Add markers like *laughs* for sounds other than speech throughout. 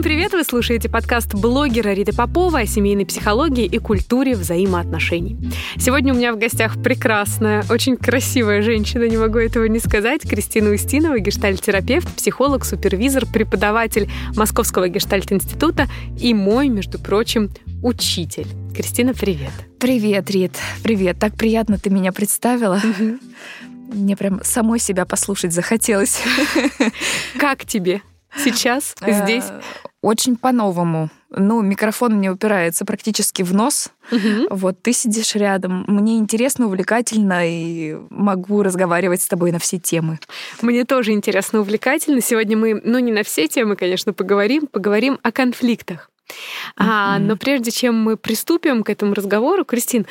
Всем привет! Вы слушаете подкаст блогера Риты Попова о семейной психологии и культуре взаимоотношений. Сегодня у меня в гостях прекрасная, очень красивая женщина, не могу этого не сказать, Кристина Устинова, гештальт-терапевт, психолог, супервизор, преподаватель Московского гештальт-института и мой, между прочим, учитель. Кристина, привет. Привет, Рит. Привет. Так приятно ты меня представила. Мне прям самой себя послушать захотелось. Как тебе? Сейчас, *laughs* э, здесь? Очень по-новому. Ну, микрофон мне упирается практически в нос. Угу. Вот ты сидишь рядом. Мне интересно, увлекательно, и могу разговаривать с тобой на все темы. Мне тоже интересно, увлекательно. Сегодня мы, ну, не на все темы, конечно, поговорим, поговорим о конфликтах. Mm-hmm. А, но прежде чем мы приступим к этому разговору, Кристин,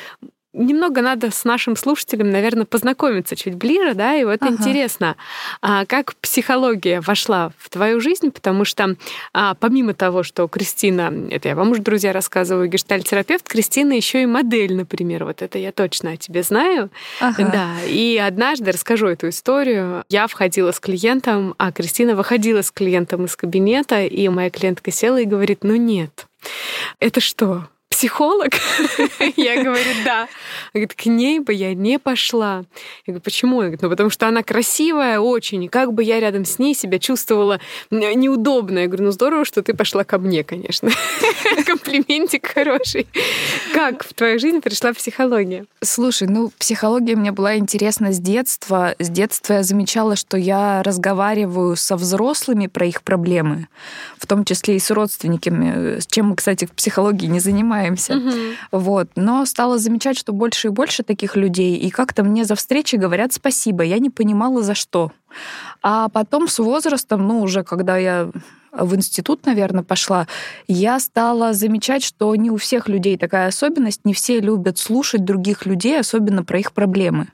немного надо с нашим слушателем, наверное, познакомиться чуть ближе, да, и вот ага. интересно, а как психология вошла в твою жизнь, потому что а, помимо того, что Кристина, это я вам уже, друзья, рассказываю, гештальтерапевт, Кристина еще и модель, например, вот это я точно о тебе знаю, ага. да, и однажды расскажу эту историю, я входила с клиентом, а Кристина выходила с клиентом из кабинета, и моя клиентка села и говорит, ну нет, это что? Психолог? Я говорю, да. Говорит, к ней бы я не пошла. Я говорю, почему? Она говорит, ну потому что она красивая очень, и как бы я рядом с ней себя чувствовала неудобно. Я говорю, ну здорово, что ты пошла ко мне, конечно. *laughs* Комплиментик хороший. Как в твою жизнь пришла психология? Слушай, ну психология мне была интересна с детства. С детства я замечала, что я разговариваю со взрослыми про их проблемы, в том числе и с родственниками, с чем мы, кстати, в психологии не занимаемся занимаемся. Угу. Вот. Но стала замечать, что больше и больше таких людей, и как-то мне за встречи говорят спасибо. Я не понимала, за что. А потом с возрастом, ну, уже когда я в институт, наверное, пошла, я стала замечать, что не у всех людей такая особенность, не все любят слушать других людей, особенно про их проблемы.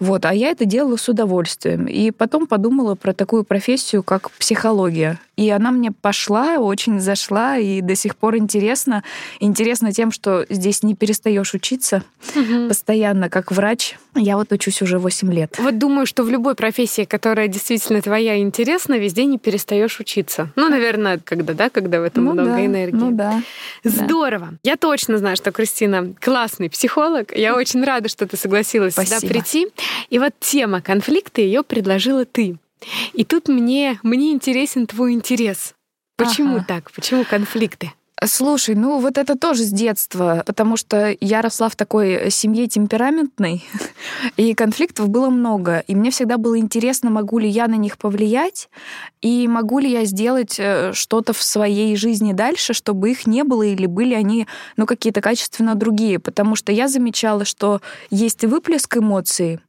Вот, а я это делала с удовольствием. И потом подумала про такую профессию, как психология. И она мне пошла, очень зашла, и до сих пор интересно. Интересно тем, что здесь не перестаешь учиться угу. постоянно, как врач. Я вот учусь уже 8 лет. Вот думаю, что в любой профессии, которая действительно твоя интересна, везде не перестаешь учиться. Ну, наверное, когда, да, когда в этом ну, много да, энергии. Ну да. Здорово. Да. Я точно знаю, что Кристина классный психолог. Я очень рада, что ты согласилась Спасибо. сюда прийти. И вот тема конфликта ее предложила ты. И тут мне, мне интересен твой интерес. Почему ага. так? Почему конфликты? Слушай, ну вот это тоже с детства, потому что я росла в такой семье темпераментной, *laughs* и конфликтов было много. И мне всегда было интересно, могу ли я на них повлиять, и могу ли я сделать э, что-то в своей жизни дальше, чтобы их не было, или были они, ну, какие-то качественно другие. Потому что я замечала, что есть выплеск эмоций,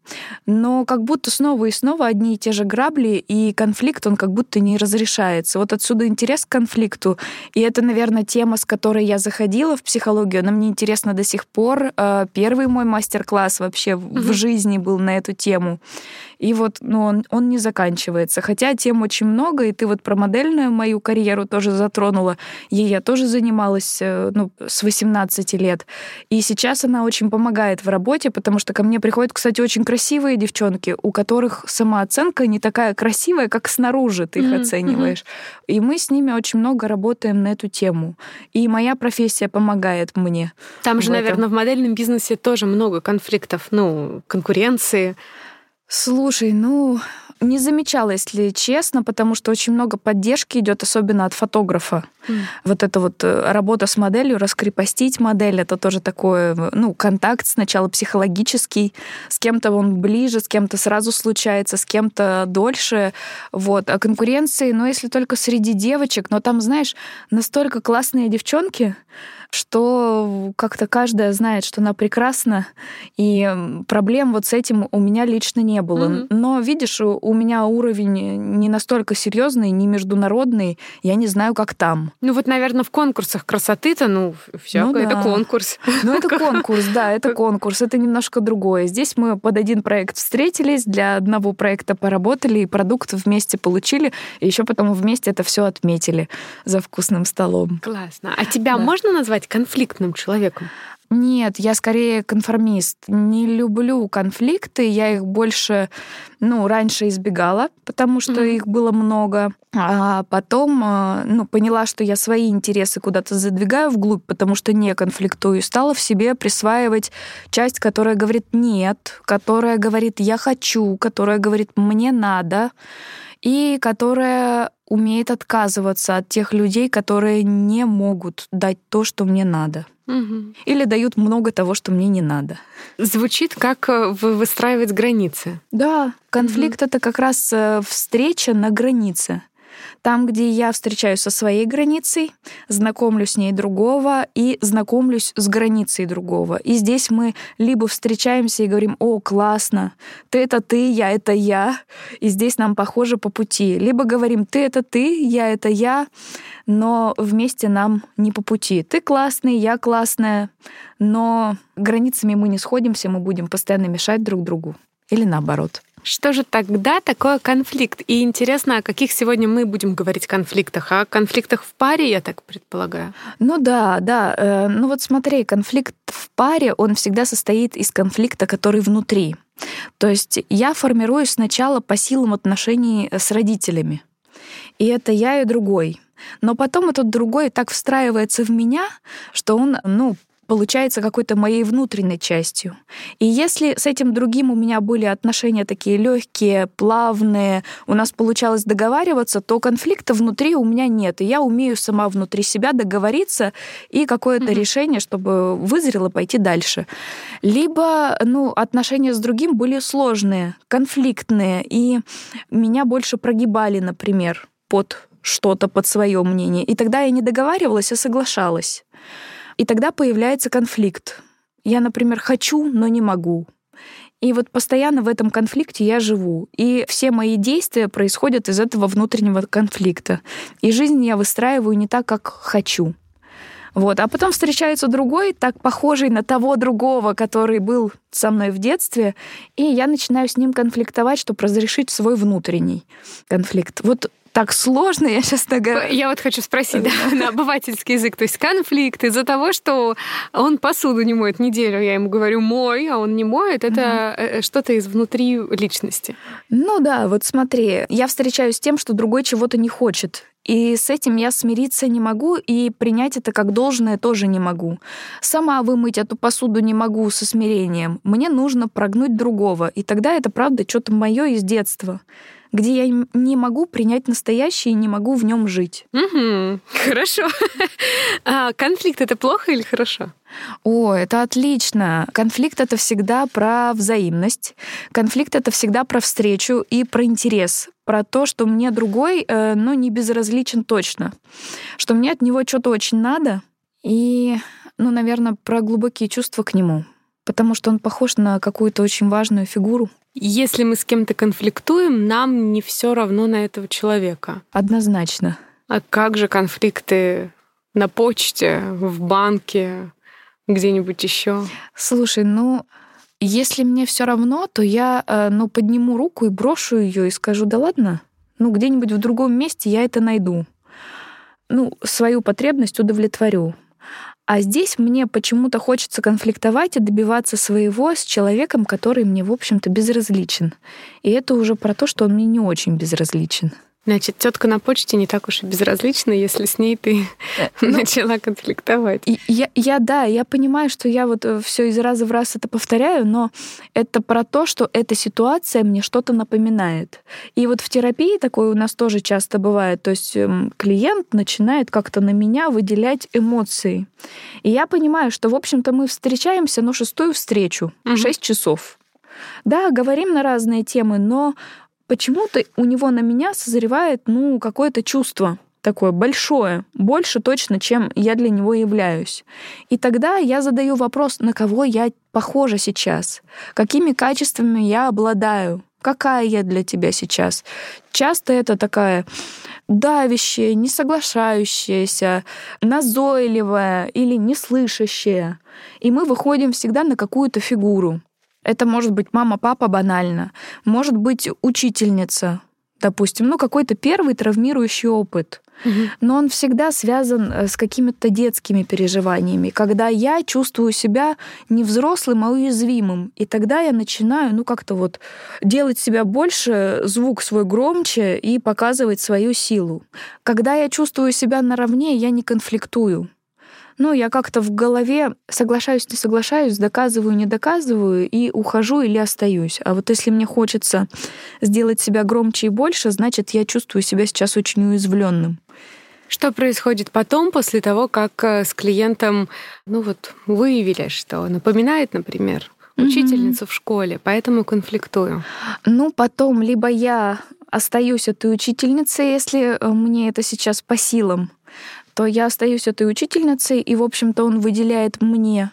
но как будто снова и снова одни и те же грабли, и конфликт, он как будто не разрешается. Вот отсюда интерес к конфликту. И это, наверное, тема, с которой я заходила в психологию, она мне интересна до сих пор. Э, первый мой мастер-класс вообще mm-hmm. в жизни был на эту тему. И вот ну, он, он не заканчивается. Хотя тем очень много, и ты вот про модельную мою карьеру тоже затронула. Ей я тоже занималась э, ну, с 18 лет. И сейчас она очень помогает в работе, потому что ко мне приходят, кстати, очень красивые девчонки, у которых самооценка не такая красивая, как снаружи ты их mm-hmm. оцениваешь. И мы с ними очень много работаем на эту тему. И моя профессия помогает мне. Там же, наверное, в модельном бизнесе тоже много конфликтов, ну, конкуренции. Слушай, ну, не замечала, если честно, потому что очень много поддержки идет, особенно от фотографа. Mm. Вот эта вот э, работа с моделью, раскрепостить модель, это тоже такое, ну, контакт сначала психологический, с кем-то он ближе, с кем-то сразу случается, с кем-то дольше. Вот. А конкуренции, ну, если только среди девочек, но там, знаешь, настолько классные девчонки, что как-то каждая знает, что она прекрасна, и проблем вот с этим у меня лично не было. Mm-hmm. Но, видишь, у меня уровень не настолько серьезный, не международный, я не знаю, как там. Ну вот, наверное, в конкурсах красоты-то, ну, все, ну, это да. конкурс. Ну это *laughs* конкурс, да, это конкурс, это немножко другое. Здесь мы под один проект встретились, для одного проекта поработали, и продукт вместе получили, и еще потом вместе это все отметили за вкусным столом. Классно. А тебя да. можно назвать конфликтным человеком? Нет, я скорее конформист. Не люблю конфликты, я их больше, ну, раньше избегала, потому что mm-hmm. их было много. А потом, а, ну, поняла, что я свои интересы куда-то задвигаю вглубь, потому что не конфликтую, стала в себе присваивать часть, которая говорит «нет», которая говорит «я хочу», которая говорит «мне надо» и которая умеет отказываться от тех людей, которые не могут дать то, что мне надо. Угу. Или дают много того, что мне не надо. Звучит как э, выстраивать границы. Да, конфликт угу. это как раз э, встреча на границе. Там, где я встречаюсь со своей границей, знакомлюсь с ней другого и знакомлюсь с границей другого. И здесь мы либо встречаемся и говорим, о, классно, ты это ты, я это я, и здесь нам похоже по пути. Либо говорим, ты это ты, я это я, но вместе нам не по пути. Ты классный, я классная, но границами мы не сходимся, мы будем постоянно мешать друг другу. Или наоборот. Что же тогда такое конфликт? И интересно, о каких сегодня мы будем говорить конфликтах? О конфликтах в паре, я так предполагаю. Ну да, да. Э, ну вот смотри, конфликт в паре, он всегда состоит из конфликта, который внутри. То есть я формирую сначала по силам отношений с родителями. И это я и другой. Но потом этот другой так встраивается в меня, что он, ну, получается какой-то моей внутренней частью. И если с этим другим у меня были отношения такие легкие, плавные, у нас получалось договариваться, то конфликта внутри у меня нет. И я умею сама внутри себя договориться и какое-то mm-hmm. решение, чтобы вызрело пойти дальше. Либо, ну, отношения с другим были сложные, конфликтные, и меня больше прогибали, например, под что-то, под свое мнение. И тогда я не договаривалась, а соглашалась. И тогда появляется конфликт. Я, например, хочу, но не могу. И вот постоянно в этом конфликте я живу. И все мои действия происходят из этого внутреннего конфликта. И жизнь я выстраиваю не так, как хочу. Вот. А потом встречается другой, так похожий на того другого, который был со мной в детстве, и я начинаю с ним конфликтовать, чтобы разрешить свой внутренний конфликт. Вот так сложно, я сейчас говорю. Я вот хочу спросить, да, *laughs* на обывательский язык, то есть конфликт из-за того, что он посуду не моет неделю, я ему говорю мой, а он не моет, это угу. что-то из внутри личности. Ну да, вот смотри, я встречаюсь с тем, что другой чего-то не хочет, и с этим я смириться не могу, и принять это как должное тоже не могу. Сама вымыть эту посуду не могу со смирением. Мне нужно прогнуть другого. И тогда это, правда, что-то мое из детства где я не могу принять настоящее и не могу в нем жить. Угу, хорошо. А конфликт это плохо или хорошо? О, это отлично. Конфликт это всегда про взаимность. Конфликт это всегда про встречу и про интерес, про то, что мне другой, э, ну, не безразличен точно, что мне от него что-то очень надо, и, ну, наверное, про глубокие чувства к нему, потому что он похож на какую-то очень важную фигуру. Если мы с кем-то конфликтуем, нам не все равно на этого человека. Однозначно. А как же конфликты на почте, в банке, где-нибудь еще? Слушай, ну, если мне все равно, то я э, ну, подниму руку и брошу ее и скажу, да ладно, ну, где-нибудь в другом месте я это найду. Ну, свою потребность удовлетворю. А здесь мне почему-то хочется конфликтовать и добиваться своего с человеком, который мне, в общем-то, безразличен. И это уже про то, что он мне не очень безразличен. Значит, тетка на почте не так уж и безразлична, если с ней ты *laughs* ну, начала конфликтовать. Я, я, да, я понимаю, что я вот э, все из раза в раз это повторяю, но это про то, что эта ситуация мне что-то напоминает. И вот в терапии такое у нас тоже часто бывает. То есть эм, клиент начинает как-то на меня выделять эмоции. И я понимаю, что, в общем-то, мы встречаемся, ну, шестую встречу, угу. 6 часов. Да, говорим на разные темы, но почему-то у него на меня созревает, ну, какое-то чувство такое большое, больше точно, чем я для него являюсь. И тогда я задаю вопрос, на кого я похожа сейчас, какими качествами я обладаю, какая я для тебя сейчас. Часто это такая давящая, не соглашающаяся, назойливая или неслышащая. И мы выходим всегда на какую-то фигуру. Это может быть мама, папа банально, может быть учительница, допустим, ну какой-то первый травмирующий опыт. Но он всегда связан э, с какими-то детскими переживаниями, когда я чувствую себя не взрослым, а уязвимым. И тогда я начинаю, ну, как-то вот делать себя больше, звук свой громче и показывать свою силу. Когда я чувствую себя наравне, я не конфликтую ну, я как-то в голове соглашаюсь, не соглашаюсь, доказываю, не доказываю и ухожу или остаюсь. А вот если мне хочется сделать себя громче и больше, значит, я чувствую себя сейчас очень уязвленным. Что происходит потом, после того, как э, с клиентом, ну вот, выявили, что напоминает, например, учительницу mm-hmm. в школе, поэтому конфликтую? Ну, потом либо я остаюсь этой учительницей, если э, мне это сейчас по силам, то я остаюсь этой учительницей, и, в общем-то, он выделяет мне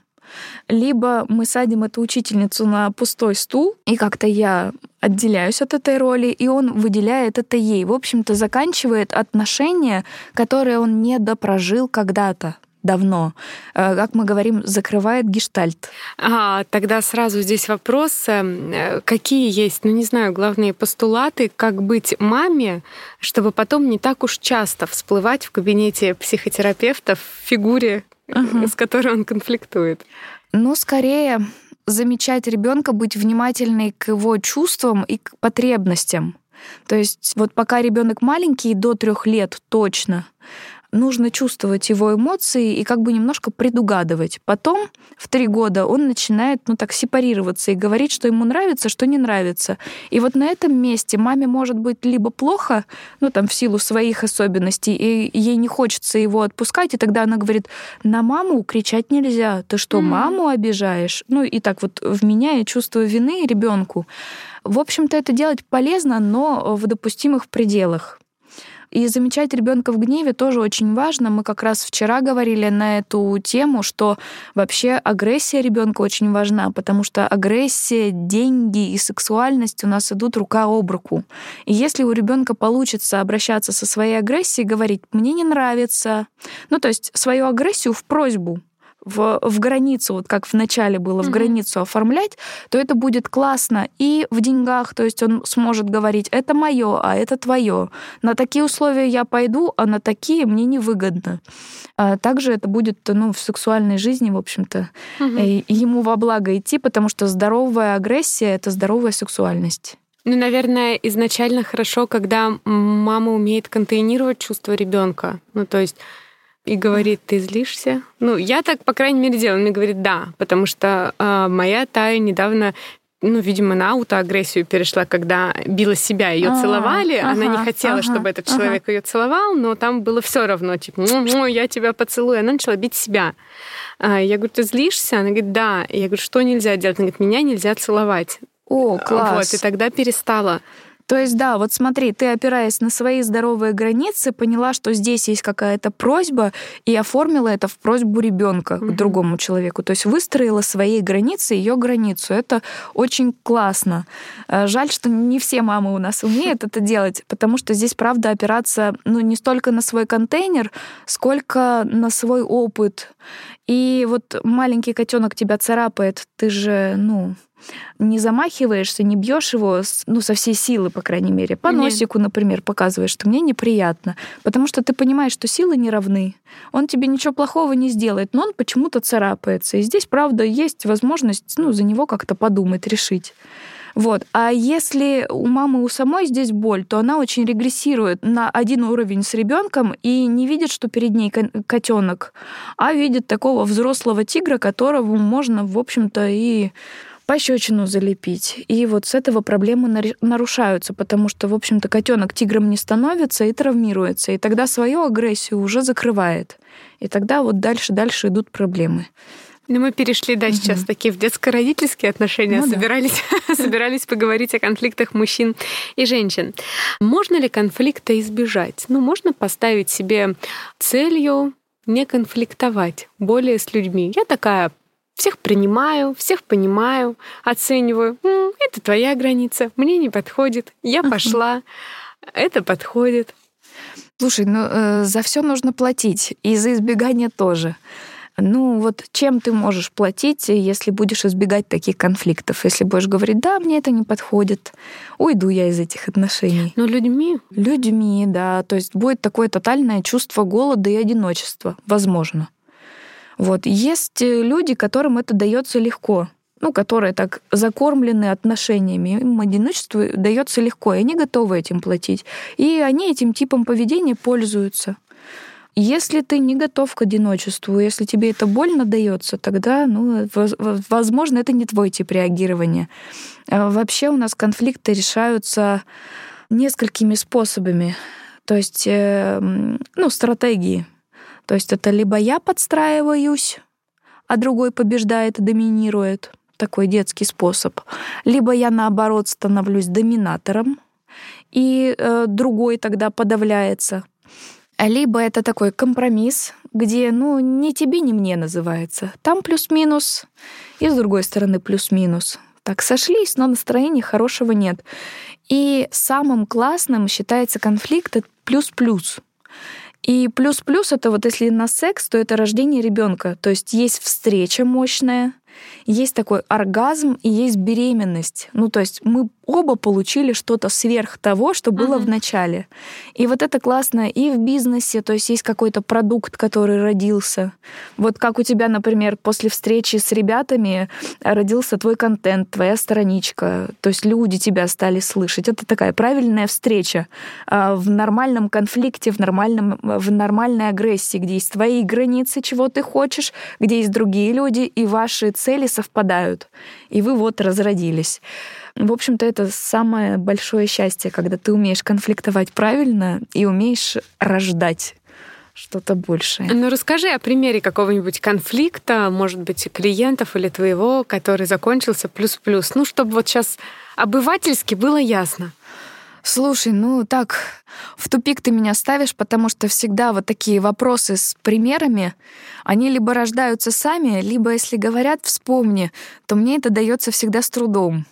либо мы садим эту учительницу на пустой стул, и как-то я отделяюсь от этой роли, и он выделяет это ей. В общем-то, заканчивает отношения, которые он не допрожил когда-то давно. Э, как мы говорим, закрывает гештальт. А, тогда сразу здесь вопрос, э, какие есть, ну не знаю, главные постулаты, как быть маме, чтобы потом не так уж часто всплывать в кабинете психотерапевта в фигуре, uh-huh. с которой он конфликтует. Ну, скорее замечать ребенка, быть внимательной к его чувствам и к потребностям. То есть вот пока ребенок маленький, до трех лет точно, нужно чувствовать его эмоции и как бы немножко предугадывать. Потом, в три года, он начинает, ну так, сепарироваться и говорить, что ему нравится, что не нравится. И вот на этом месте маме может быть либо плохо, ну там в силу своих особенностей, и ей не хочется его отпускать, и тогда она говорит, на маму кричать нельзя, ты что, маму обижаешь? Ну и так вот вменяя чувство вины ребенку. В общем-то, это делать полезно, но в допустимых пределах. И замечать ребенка в гневе тоже очень важно. Мы как раз вчера говорили на эту тему, что вообще агрессия ребенка очень важна, потому что агрессия, деньги и сексуальность у нас идут рука об руку. И если у ребенка получится обращаться со своей агрессией, говорить «мне не нравится», ну то есть свою агрессию в просьбу в, в границу, вот как в начале было, в границу оформлять, то это будет классно и в деньгах, то есть он сможет говорить, это мое, а это твое. На такие условия я пойду, а на такие мне невыгодно. А также это будет ну, в сексуальной жизни, в общем-то, угу. ему во благо идти, потому что здоровая агрессия — это здоровая сексуальность. Ну, наверное, изначально хорошо, когда мама умеет контейнировать чувства ребенка. Ну, то есть и говорит, ты злишься? Ну, я так, по крайней мере, делаю. Он мне говорит, да, потому что э, моя Тая недавно ну, видимо, на аутоагрессию перешла, когда била себя, ее а, целовали, ага, она не хотела, ага, чтобы этот человек ага. ее целовал, но там было все равно, типа, ну, я тебя поцелую, она начала бить себя. А, я говорю, ты злишься? Она говорит, да. Я говорю, что нельзя делать? Она говорит, меня нельзя целовать. О, класс. Вот, и тогда перестала. То есть, да, вот смотри, ты, опираясь на свои здоровые границы, поняла, что здесь есть какая-то просьба, и оформила это в просьбу ребенка mm-hmm. к другому человеку. То есть выстроила свои границы, ее границу. Это очень классно. Э, жаль, что не все мамы у нас умеют это делать, потому что здесь, правда, опираться ну, не столько на свой контейнер, сколько на свой опыт. И вот маленький котенок тебя царапает, ты же, ну, не замахиваешься, не бьешь его, ну, со всей силы, по крайней мере. По носику, например, показываешь, что мне неприятно. Потому что ты понимаешь, что силы не равны. Он тебе ничего плохого не сделает, но он почему-то царапается. И здесь, правда, есть возможность, ну, за него как-то подумать, решить. Вот. А если у мамы у самой здесь боль, то она очень регрессирует на один уровень с ребенком и не видит, что перед ней котенок, а видит такого взрослого тигра, которого можно, в общем-то, и пощечину залепить. И вот с этого проблемы нарушаются, потому что, в общем-то, котенок тигром не становится и травмируется, и тогда свою агрессию уже закрывает. И тогда вот дальше-дальше идут проблемы. Ну, мы перешли, да, сейчас угу. такие в детско-родительские отношения, ну, собирались, да. *laughs* собирались поговорить о конфликтах мужчин и женщин. Можно ли конфликта избежать? Ну, можно поставить себе целью не конфликтовать более с людьми. Я такая всех принимаю, всех понимаю, оцениваю. М, это твоя граница, мне не подходит, я пошла, это подходит. Слушай, ну э, за все нужно платить, и за избегание тоже. Ну вот чем ты можешь платить, если будешь избегать таких конфликтов? Если будешь говорить, да, мне это не подходит, уйду я из этих отношений. Ну людьми? Людьми, да. То есть будет такое тотальное чувство голода и одиночества, возможно. Вот. Есть люди, которым это дается легко ну, которые так закормлены отношениями, им одиночество дается легко, и они готовы этим платить. И они этим типом поведения пользуются. Если ты не готов к одиночеству, если тебе это больно дается, тогда, ну, возможно, это не твой тип реагирования. А вообще у нас конфликты решаются несколькими способами. То есть, э, ну, стратегии. То есть это либо я подстраиваюсь, а другой побеждает и доминирует — такой детский способ. Либо я, наоборот, становлюсь доминатором, и э, другой тогда подавляется. Либо это такой компромисс, где, ну, ни тебе, ни мне называется. Там плюс-минус, и с другой стороны плюс-минус. Так сошлись, но настроения хорошего нет. И самым классным считается конфликт плюс-плюс. И плюс-плюс это вот если на секс, то это рождение ребенка. То есть есть встреча мощная, есть такой оргазм и есть беременность. Ну, то есть мы оба получили что-то сверх того, что было uh-huh. в начале. И вот это классно и в бизнесе, то есть есть какой-то продукт, который родился. Вот как у тебя, например, после встречи с ребятами родился твой контент, твоя страничка, то есть люди тебя стали слышать. Это такая правильная встреча а, в нормальном конфликте, в, нормальном, в нормальной агрессии, где есть твои границы, чего ты хочешь, где есть другие люди, и ваши цели совпадают. И вы вот разродились. В общем-то, это самое большое счастье, когда ты умеешь конфликтовать правильно и умеешь рождать что-то большее. Ну, расскажи о примере какого-нибудь конфликта, может быть, клиентов или твоего, который закончился плюс-плюс. Ну, чтобы вот сейчас обывательски было ясно. Слушай, ну так, в тупик ты меня ставишь, потому что всегда вот такие вопросы с примерами, они либо рождаются сами, либо если говорят «вспомни», то мне это дается всегда с трудом.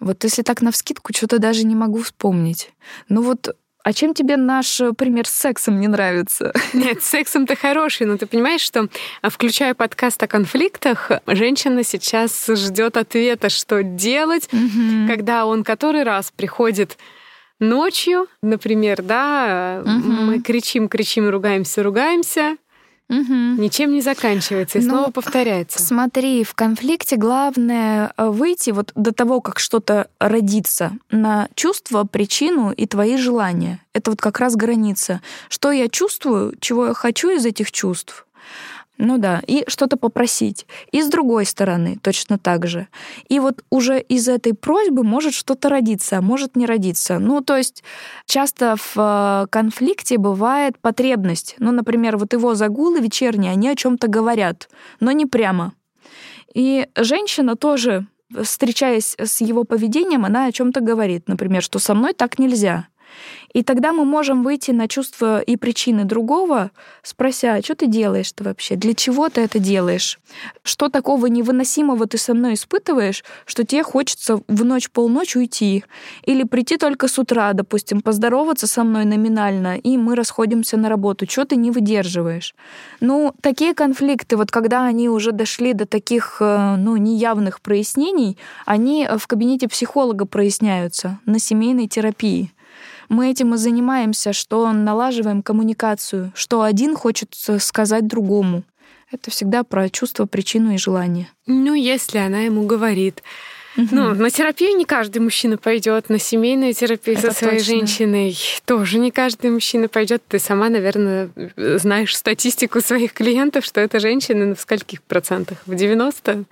Вот если так на вскидку, что-то даже не могу вспомнить. Ну вот а чем тебе наш э, пример с сексом не нравится? *laughs* Нет, сексом-то хороший, но ты понимаешь, что, а, включая подкаст о конфликтах, женщина сейчас ждет ответа, что делать, угу. когда он который раз приходит ночью, например, да, угу. мы кричим, кричим, ругаемся, ругаемся, Угу. Ничем не заканчивается и ну, снова повторяется. Смотри, в конфликте главное э, выйти вот до того, как что-то родится, на чувство, причину и твои желания. Это вот как раз граница. Что я чувствую, чего я хочу из этих чувств, ну да, и что-то попросить. И с другой стороны точно так же. И вот уже из этой просьбы может что-то родиться, а может не родиться. Ну, то есть часто в э, конфликте бывает потребность. Ну, например, вот его загулы вечерние, они о чем то говорят, но не прямо. И женщина тоже, встречаясь с его поведением, она о чем то говорит. Например, что со мной так нельзя. И тогда мы можем выйти на чувства и причины другого, спрося, а что ты делаешь-то вообще? Для чего ты это делаешь? Что такого невыносимого ты со мной испытываешь, что тебе хочется в ночь полночь уйти? Или прийти только с утра, допустим, поздороваться со мной номинально, и мы расходимся на работу. Что ты не выдерживаешь? Ну, такие конфликты, вот когда они уже дошли до таких, э, ну, неявных прояснений, они в кабинете психолога проясняются на семейной терапии. Мы этим и занимаемся, что налаживаем коммуникацию, что один хочет сказать другому. Это всегда про чувство, причину и желание. Ну, если она ему говорит, Угу. Ну, на терапию не каждый мужчина пойдет, на семейную терапию Это со своей точно. женщиной тоже не каждый мужчина пойдет. Ты сама, наверное, знаешь статистику своих клиентов, что это женщины в скольких процентах? В 90?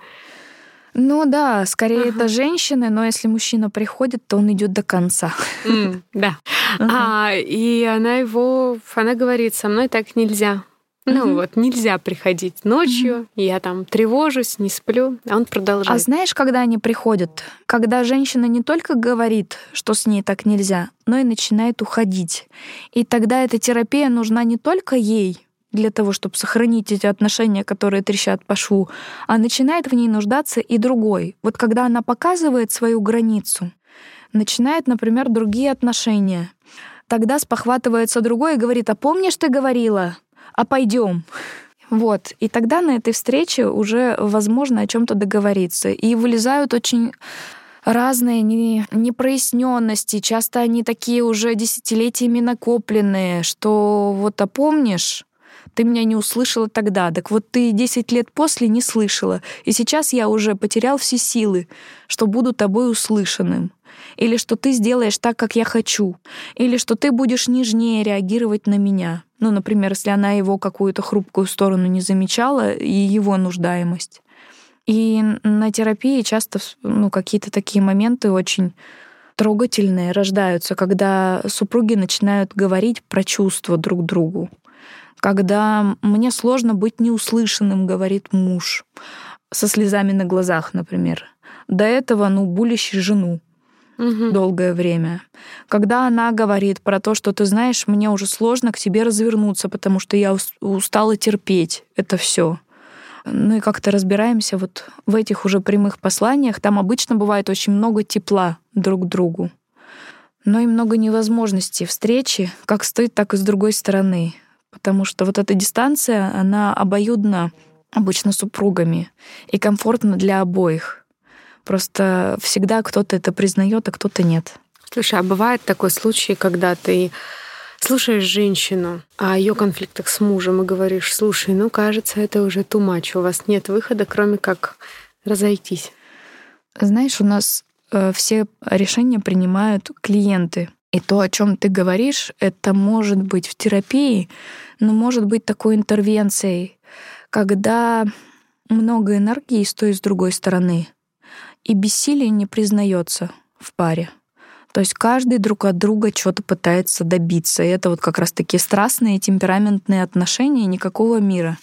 Ну да, скорее ага. это женщины, но если мужчина приходит, то он идет до конца. Mm, да. Ага. А, и она его, она говорит, со мной так нельзя. Ну угу. вот, нельзя приходить ночью, угу. я там тревожусь, не сплю, а он продолжает. А знаешь, когда они приходят? Когда женщина не только говорит, что с ней так нельзя, но и начинает уходить. И тогда эта терапия нужна не только ей, для того, чтобы сохранить эти отношения, которые трещат по шву, а начинает в ней нуждаться и другой. Вот когда она показывает свою границу, начинает, например, другие отношения. Тогда спохватывается другой и говорит, а помнишь, ты говорила, а пойдем. Вот. И тогда на этой встрече уже возможно о чем-то договориться. И вылезают очень разные не, непроясненности. Часто они такие уже десятилетиями накопленные, что вот а помнишь, ты меня не услышала тогда, так вот ты 10 лет после не слышала, и сейчас я уже потерял все силы, что буду тобой услышанным. Или что ты сделаешь так, как я хочу. Или что ты будешь нежнее реагировать на меня. Ну, например, если она его какую-то хрупкую сторону не замечала, и его нуждаемость. И на терапии часто ну, какие-то такие моменты очень трогательные рождаются, когда супруги начинают говорить про чувства друг другу. Когда мне сложно быть неуслышанным, говорит муж, со слезами на глазах, например. До этого, ну, булящий жену угу. долгое время. Когда она говорит про то, что ты знаешь, мне уже сложно к тебе развернуться, потому что я устала терпеть это все. Ну и как-то разбираемся вот в этих уже прямых посланиях. Там обычно бывает очень много тепла друг к другу, но и много невозможностей встречи, как с той, так и с другой стороны. Потому что вот эта дистанция, она обоюдна обычно супругами и комфортна для обоих. Просто всегда кто-то это признает, а кто-то нет. Слушай, а бывает такой случай, когда ты слушаешь женщину о ее конфликтах с мужем и говоришь, слушай, ну кажется, это уже much, у вас нет выхода, кроме как разойтись. Знаешь, у нас э, все решения принимают клиенты. И то, о чем ты говоришь, это может быть в терапии, но может быть такой интервенцией, когда много энергии с той и с другой стороны и бессилие не признается в паре. То есть каждый друг от друга что-то пытается добиться. И это вот как раз такие страстные, темпераментные отношения, никакого мира.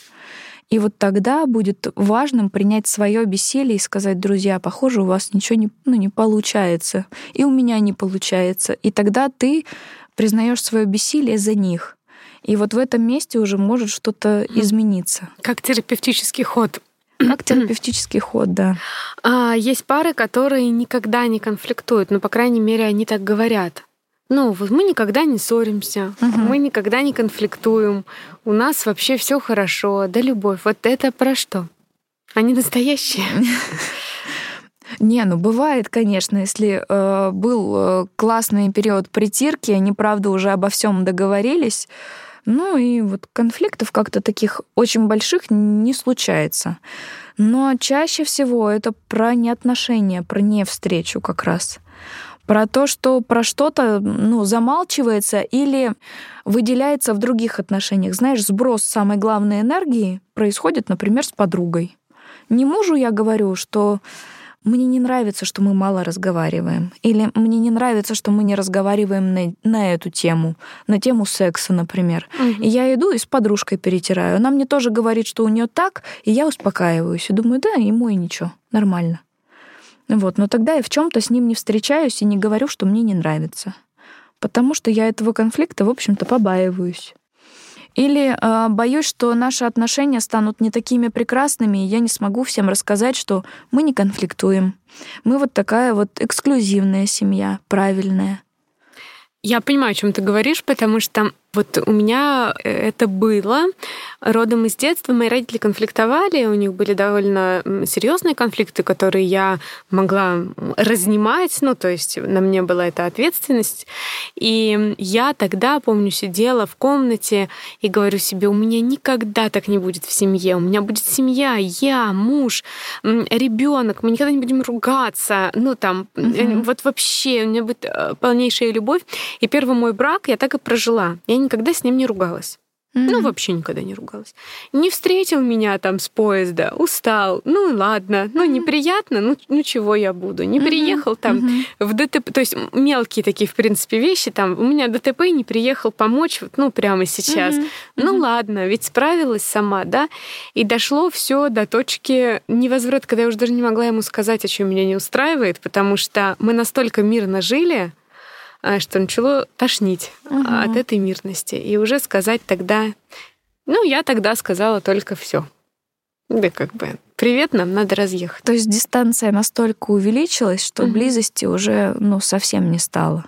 И вот тогда будет важным принять свое бессилие и сказать, друзья, похоже, у вас ничего не, ну, не получается, и у меня не получается. И тогда ты признаешь свое бессилие за них. И вот в этом месте уже может что-то измениться. Как терапевтический ход как терапевтический ход, да. А, есть пары, которые никогда не конфликтуют, но, по крайней мере, они так говорят. Ну, вот мы никогда не ссоримся, угу. мы никогда не конфликтуем, у нас вообще все хорошо, да любовь. Вот это про что? Они настоящие. *laughs* Не, ну бывает, конечно, если э, был э, классный период притирки, они, правда, уже обо всем договорились, ну и вот конфликтов как-то таких очень больших не случается. Но чаще всего это про неотношения, про не встречу как раз. Про то, что про что-то ну, замалчивается или выделяется в других отношениях. Знаешь, сброс самой главной энергии происходит, например, с подругой. Не мужу я говорю, что мне не нравится, что мы мало разговариваем. Или мне не нравится, что мы не разговариваем на, на эту тему, на тему секса, например. Угу. И я иду и с подружкой перетираю. Она мне тоже говорит, что у нее так, и я успокаиваюсь. И думаю, да, ему и ничего, нормально. Вот, но тогда я в чем-то с ним не встречаюсь и не говорю, что мне не нравится. Потому что я этого конфликта, в общем-то, побаиваюсь. Или э, боюсь, что наши отношения станут не такими прекрасными, и я не смогу всем рассказать, что мы не конфликтуем. Мы вот такая вот эксклюзивная семья, правильная. Я понимаю, о чем ты говоришь, потому что вот у меня э, это было родом из детства. Мои родители конфликтовали, у них были довольно серьезные конфликты, которые я могла разнимать, ну, то есть на мне была эта ответственность. И я тогда, помню, сидела в комнате и говорю себе, у меня никогда так не будет в семье, у меня будет семья, я, муж, ребенок, мы никогда не будем ругаться, ну, там, угу. вот вообще, у меня будет э, полнейшая любовь. И первый мой брак я так и прожила. Я никогда с ним не ругалась. Mm-hmm. Ну, вообще никогда не ругалась. Не встретил меня там с поезда, устал, ну и ладно, ну неприятно, ну, ну чего я буду. Не mm-hmm. приехал там mm-hmm. в ДТП, то есть мелкие такие, в принципе, вещи, там, у меня ДТП не приехал помочь, вот, ну, прямо сейчас. Mm-hmm. Ну ладно, ведь справилась сама, да? И дошло все до точки невозврата, когда я уже даже не могла ему сказать, о чем меня не устраивает, потому что мы настолько мирно жили, что начало тошнить угу. от этой мирности. И уже сказать тогда... Ну, я тогда сказала только все. Да как бы, привет, нам надо разъехать. То есть дистанция настолько увеличилась, что угу. близости уже ну, совсем не стало.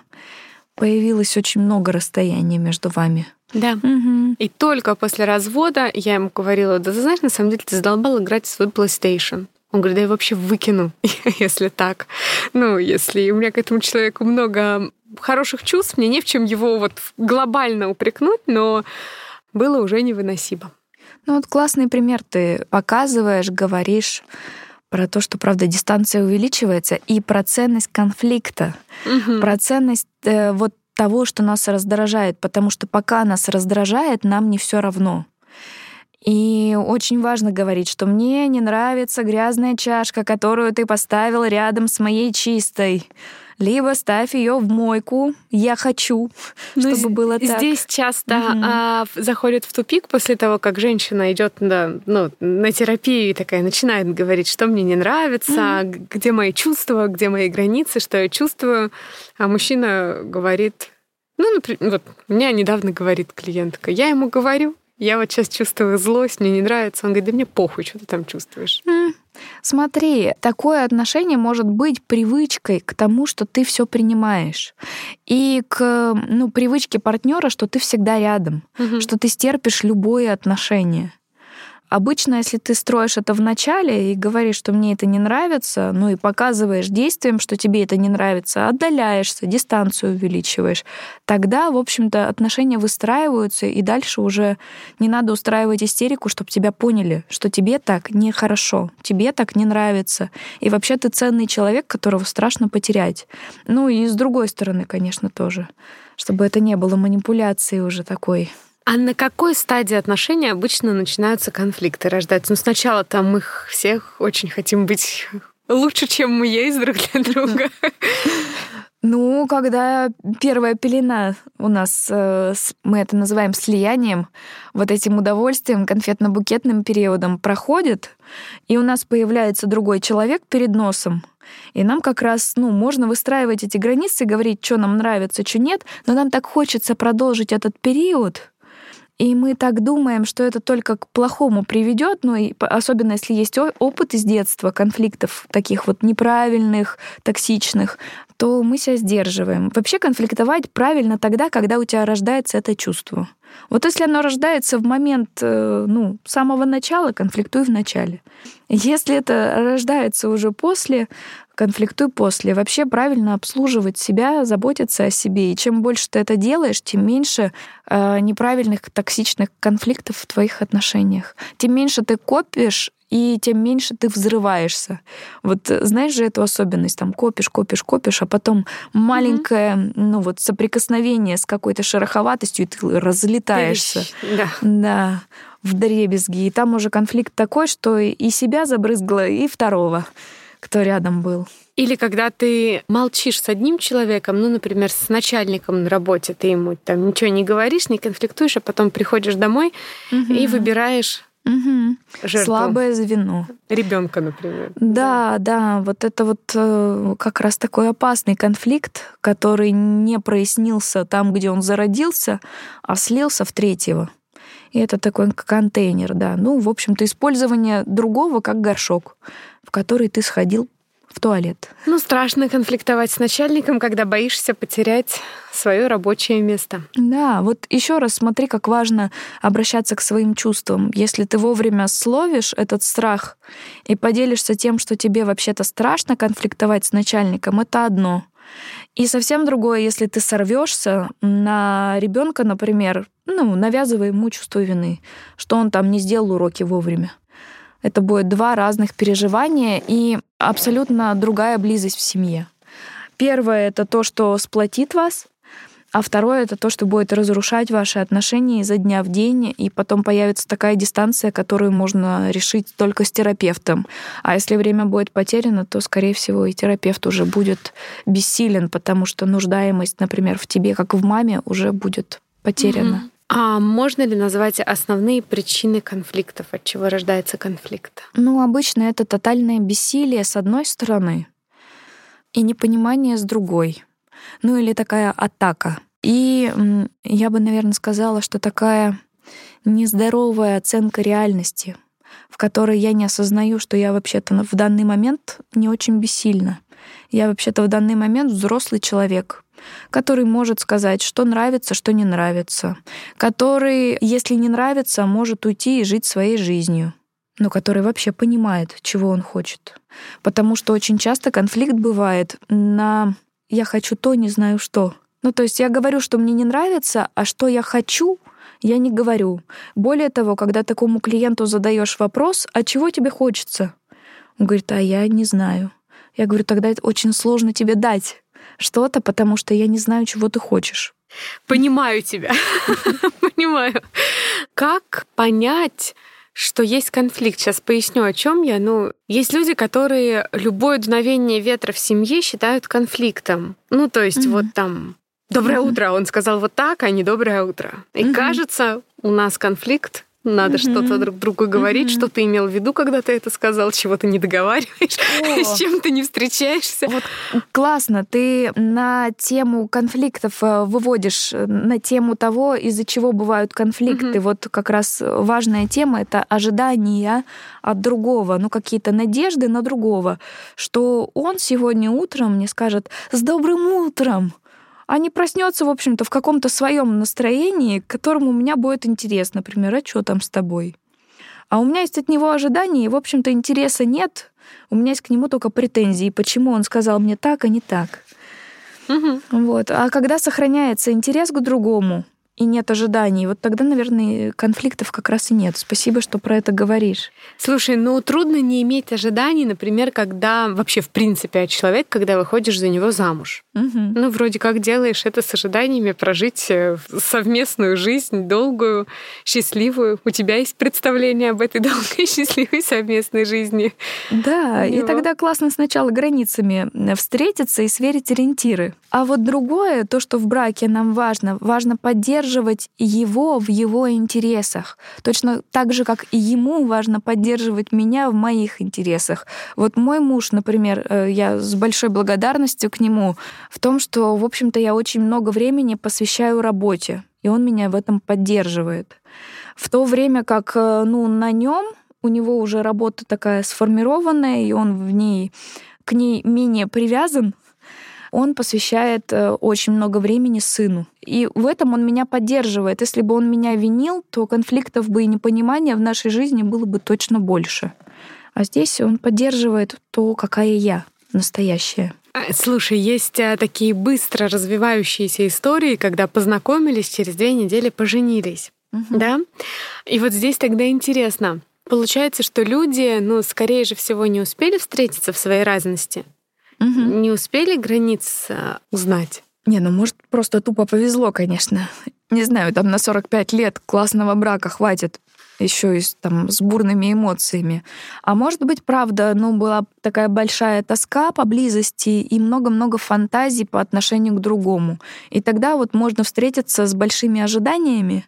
Появилось очень много расстояния между вами. Да. Угу. И только после развода я ему говорила, да ты знаешь, на самом деле ты задолбал играть в свой PlayStation. Он говорит, да я вообще выкину, *laughs* если так. Ну, если у меня к этому человеку много хороших чувств, мне не в чем его вот глобально упрекнуть, но было уже невыносимо. Ну вот классный пример ты показываешь, говоришь про то, что, правда, дистанция увеличивается, и про ценность конфликта, Мгм. про ценность э, вот того, что нас раздражает, потому что пока нас раздражает, нам не все равно. И очень важно говорить, что мне не нравится грязная чашка, которую ты поставил рядом с моей чистой. Либо ставь ее в мойку. Я хочу, Ну, чтобы было так. Здесь часто Мгм. а, заходит в тупик после того, как женщина идет на, ну, на терапию и такая начинает говорить, что мне не нравится, г- где мои чувства, где мои границы, что я чувствую. А мужчина говорит, ну, например, вот меня недавно говорит клиентка, я ему говорю, я вот сейчас чувствую злость, мне не нравится. Он говорит, да мне похуй, что ты там чувствуешь. М, Смотри, такое отношение может быть привычкой к тому, что ты все принимаешь, и к ну, привычке партнера, что ты всегда рядом, Мгм. что ты стерпишь любое отношение. Обычно, если ты строишь это в начале и говоришь, что мне это не нравится, ну и показываешь действием, что тебе это не нравится, отдаляешься, дистанцию увеличиваешь, тогда, в общем-то, отношения выстраиваются, и дальше уже не надо устраивать истерику, чтобы тебя поняли, что тебе так нехорошо, тебе так не нравится. И вообще ты ценный человек, которого страшно потерять. Ну и с другой стороны, конечно, тоже, чтобы это не было манипуляцией уже такой. А на какой стадии отношений обычно начинаются конфликты рождаться? Ну, сначала там мы всех очень хотим быть лучше, чем мы есть друг для друга. *laughs* Ну, когда первая пелена у нас, э, мы это называем слиянием, вот этим удовольствием, конфетно-букетным периодом проходит, и у нас появляется другой человек перед носом, и нам как раз, ну, можно выстраивать эти границы, говорить, что нам нравится, что нет, но нам так хочется продолжить этот период, и мы так думаем, что это только к плохому приведет, ну и особенно если есть опыт из детства конфликтов таких вот неправильных, токсичных, то мы себя сдерживаем. Вообще конфликтовать правильно тогда, когда у тебя рождается это чувство. Вот если оно рождается в момент, э, ну, самого начала, конфликтуй в начале. Если это рождается уже после, конфликтуй после. Вообще правильно обслуживать себя, заботиться о себе. И чем больше ты это делаешь, тем меньше э, неправильных токсичных конфликтов в твоих отношениях. Тем меньше ты копишь и тем меньше ты взрываешься. Вот э, знаешь же эту особенность, там копишь, копишь, копишь, а потом маленькое, ну вот соприкосновение с какой-то шероховатостью, и ты разлетаешься. Да. Да, в дребезги. И там уже конфликт такой, что и себя забрызгало, и второго, кто рядом был. Или когда ты молчишь с одним человеком, ну, например, с начальником на работе, ты ему там ничего не говоришь, не конфликтуешь, а потом приходишь домой и выбираешь Мгм. жертву. Слабое звено. Ребенка, например. Да, да, вот это вот э, как раз такой опасный конфликт, который не прояснился там, где он зародился, а слился в третьего. И это такой контейнер, да. Ну, в общем-то, использование другого как горшок, в который ты сходил в туалет. Ну, страшно конфликтовать с начальником, когда боишься потерять свое рабочее место. Да, вот еще раз смотри, как важно обращаться к своим чувствам. Если ты вовремя словишь этот страх и поделишься тем, что тебе вообще-то страшно конфликтовать с начальником, это одно. И совсем другое, если ты сорвешься на ребенка, например, ну, навязывая ему чувство вины, что он там не сделал уроки вовремя. Это будет два разных переживания и абсолютно другая близость в семье. Первое — это то, что сплотит вас, а второе это то, что будет разрушать ваши отношения изо дня в день, и потом появится такая дистанция, которую можно решить только с терапевтом. А если время будет потеряно, то, скорее всего, и терапевт уже будет бессилен, потому что нуждаемость, например, в тебе, как в маме, уже будет потеряна. Мгм. А можно ли назвать основные причины конфликтов, от чего рождается конфликт? Ну, обычно это тотальное бессилие с одной стороны и непонимание с другой. Ну или такая атака. И я бы, наверное, сказала, что такая нездоровая оценка реальности, в которой я не осознаю, что я вообще-то в данный момент не очень бессильна. Я вообще-то в данный момент взрослый человек, который может сказать, что нравится, что не нравится, который, если не нравится, может уйти и жить своей жизнью, но который вообще понимает, чего он хочет. Потому что очень часто конфликт бывает на «я хочу то, не знаю что». Ну, то есть я говорю, что мне не нравится, а что я хочу, я не говорю. Более того, когда такому клиенту задаешь вопрос, а чего тебе хочется? Он говорит, а я не знаю. Я говорю, тогда это очень сложно тебе дать что-то, потому что я не знаю, чего ты хочешь. Понимаю тебя. *laughs* Понимаю. Как понять, что есть конфликт. Сейчас поясню, о чем я. Ну, есть люди, которые любое дуновение ветра в семье считают конфликтом. Ну, то есть, mm-hmm. вот там Доброе mm-hmm. утро. Он сказал вот так, а не доброе утро. И mm-hmm. кажется, у нас конфликт надо mm-hmm. что-то друг другу говорить, mm-hmm. что ты имел в виду, когда ты это сказал, чего ты не договариваешь, с чем ты не встречаешься. Вот классно, ты на тему конфликтов э, выводишь, э, на тему того, из-за чего бывают конфликты. Mm-hmm. Вот как раз важная тема это ожидания от другого, ну какие-то надежды на другого, что он сегодня утром мне скажет «С добрым утром!» А не проснется, в общем-то, в каком-то своем настроении, к которому у меня будет интерес, например, а что там с тобой? А у меня есть от него ожидания, и, в общем-то, интереса нет. У меня есть к нему только претензии, почему он сказал мне так, а не так. Угу. Вот. А когда сохраняется интерес к другому, и нет ожиданий, вот тогда, наверное, конфликтов как раз и нет. Спасибо, что про это говоришь. Слушай, ну трудно не иметь ожиданий, например, когда вообще в принципе от человека, когда выходишь за него замуж. Угу. Ну, вроде как делаешь это с ожиданиями прожить э, совместную жизнь, долгую, счастливую. У тебя есть представление об этой *laughs* долгой, счастливой совместной жизни. Да, и тогда классно сначала границами э, встретиться и сверить ориентиры. А вот другое, то, что в браке нам важно, важно поддерживать его в его интересах. Точно так же, как и ему важно поддерживать меня в моих интересах. Вот мой муж, например, э, я с большой благодарностью к нему в том, что, в общем-то, я очень много времени посвящаю работе, и он меня в этом поддерживает. В то время как, э, ну, на нем у него уже работа такая сформированная, и он в ней к ней менее привязан, он посвящает э, очень много времени сыну. И в этом он меня поддерживает. Если бы он меня винил, то конфликтов бы и непонимания в нашей жизни было бы точно больше. А здесь он поддерживает то, какая я настоящая. А, слушай, есть а, такие быстро развивающиеся истории, когда познакомились, через две недели поженились. Угу. Да? И вот здесь тогда интересно. Получается, что люди, ну, скорее же всего, не успели встретиться в своей разности, угу. не успели границ а, узнать. Не, ну может просто тупо повезло, конечно. Не знаю, там на 45 лет классного брака хватит еще и там с бурными эмоциями. А может быть, правда, ну, была такая большая тоска поблизости и много-много фантазий по отношению к другому. И тогда вот можно встретиться с большими ожиданиями,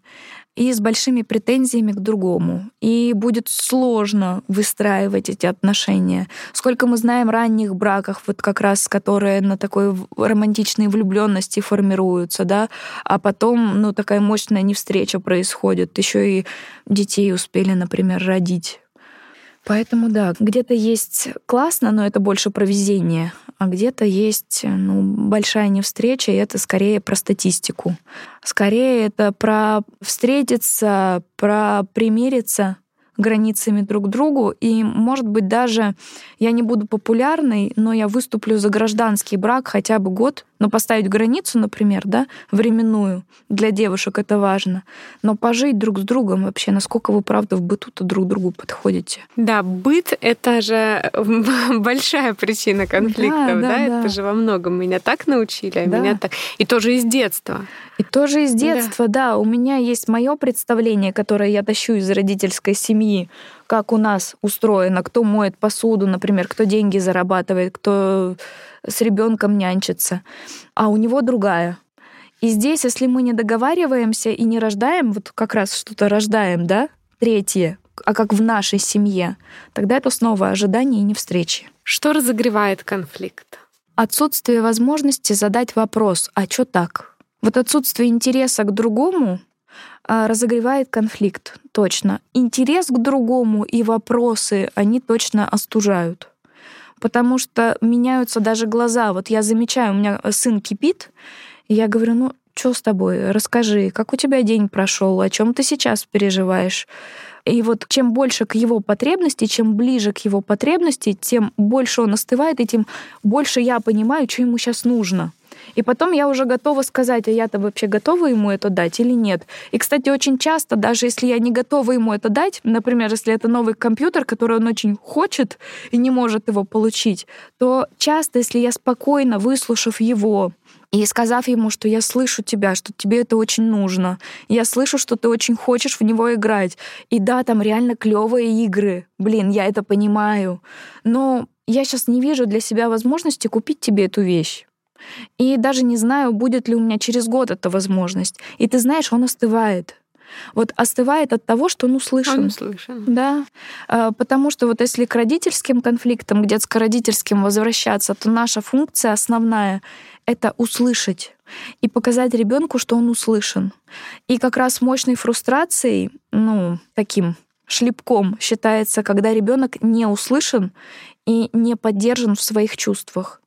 и с большими претензиями к другому. И будет сложно выстраивать эти отношения. Сколько мы знаем ранних браках, вот как раз которые на такой романтичной влюбленности формируются, да, а потом, ну, такая мощная невстреча происходит. Еще и детей успели, например, родить. Поэтому да, где-то есть классно, но это больше про везение, а где-то есть ну, большая невстреча, и это скорее про статистику. Скорее это про встретиться, про примириться, границами друг к другу. И, может быть, даже я не буду популярной, но я выступлю за гражданский брак хотя бы год. Но поставить границу, например, да, временную, для девушек это важно. Но пожить друг с другом вообще, насколько вы, правда, в быту-то друг другу подходите. Да, быт — это же *laughs* большая причина конфликтов, да? да, да это да. же во многом меня так научили, а да. меня так... И тоже из детства. И тоже из детства, да. да. У меня есть мое представление, которое я тащу из родительской семьи, как у нас устроено, кто моет посуду, например, кто деньги зарабатывает, кто с ребенком нянчится. А у него другая. И здесь, если мы не договариваемся и не рождаем, вот как раз что-то рождаем, да, третье, а как в нашей семье, тогда это снова ожидание и не встречи. Что разогревает конфликт? Отсутствие возможности задать вопрос, а что так? Вот отсутствие интереса к другому разогревает конфликт, точно. Интерес к другому и вопросы, они точно остужают. потому что меняются даже глаза. Вот я замечаю, у меня сын кипит, и я говорю, ну, что с тобой? Расскажи, как у тебя день прошел, о чем ты сейчас переживаешь? И вот чем больше к его потребности, чем ближе к его потребности, тем больше он остывает, и тем больше я понимаю, что ему сейчас нужно. И потом я уже готова сказать, а я-то вообще готова ему это дать или нет. И, кстати, очень часто, даже если я не готова ему это дать, например, если это новый компьютер, который он очень хочет и не может его получить, то часто, если я спокойно, выслушав его, и сказав ему, что я слышу тебя, что тебе это очень нужно, я слышу, что ты очень хочешь в него играть. И да, там реально клевые игры. Блин, я это понимаю. Но я сейчас не вижу для себя возможности купить тебе эту вещь. И даже не знаю, будет ли у меня через год эта возможность. И ты знаешь, он остывает. Вот остывает от того, что он услышан. Он услышан. Да. А, потому что вот если к родительским конфликтам, к детско-родительским возвращаться, то наша функция основная — это услышать и показать ребенку, что он услышан. И как раз мощной фрустрацией, ну, таким шлепком считается, когда ребенок не услышан и не поддержан в своих чувствах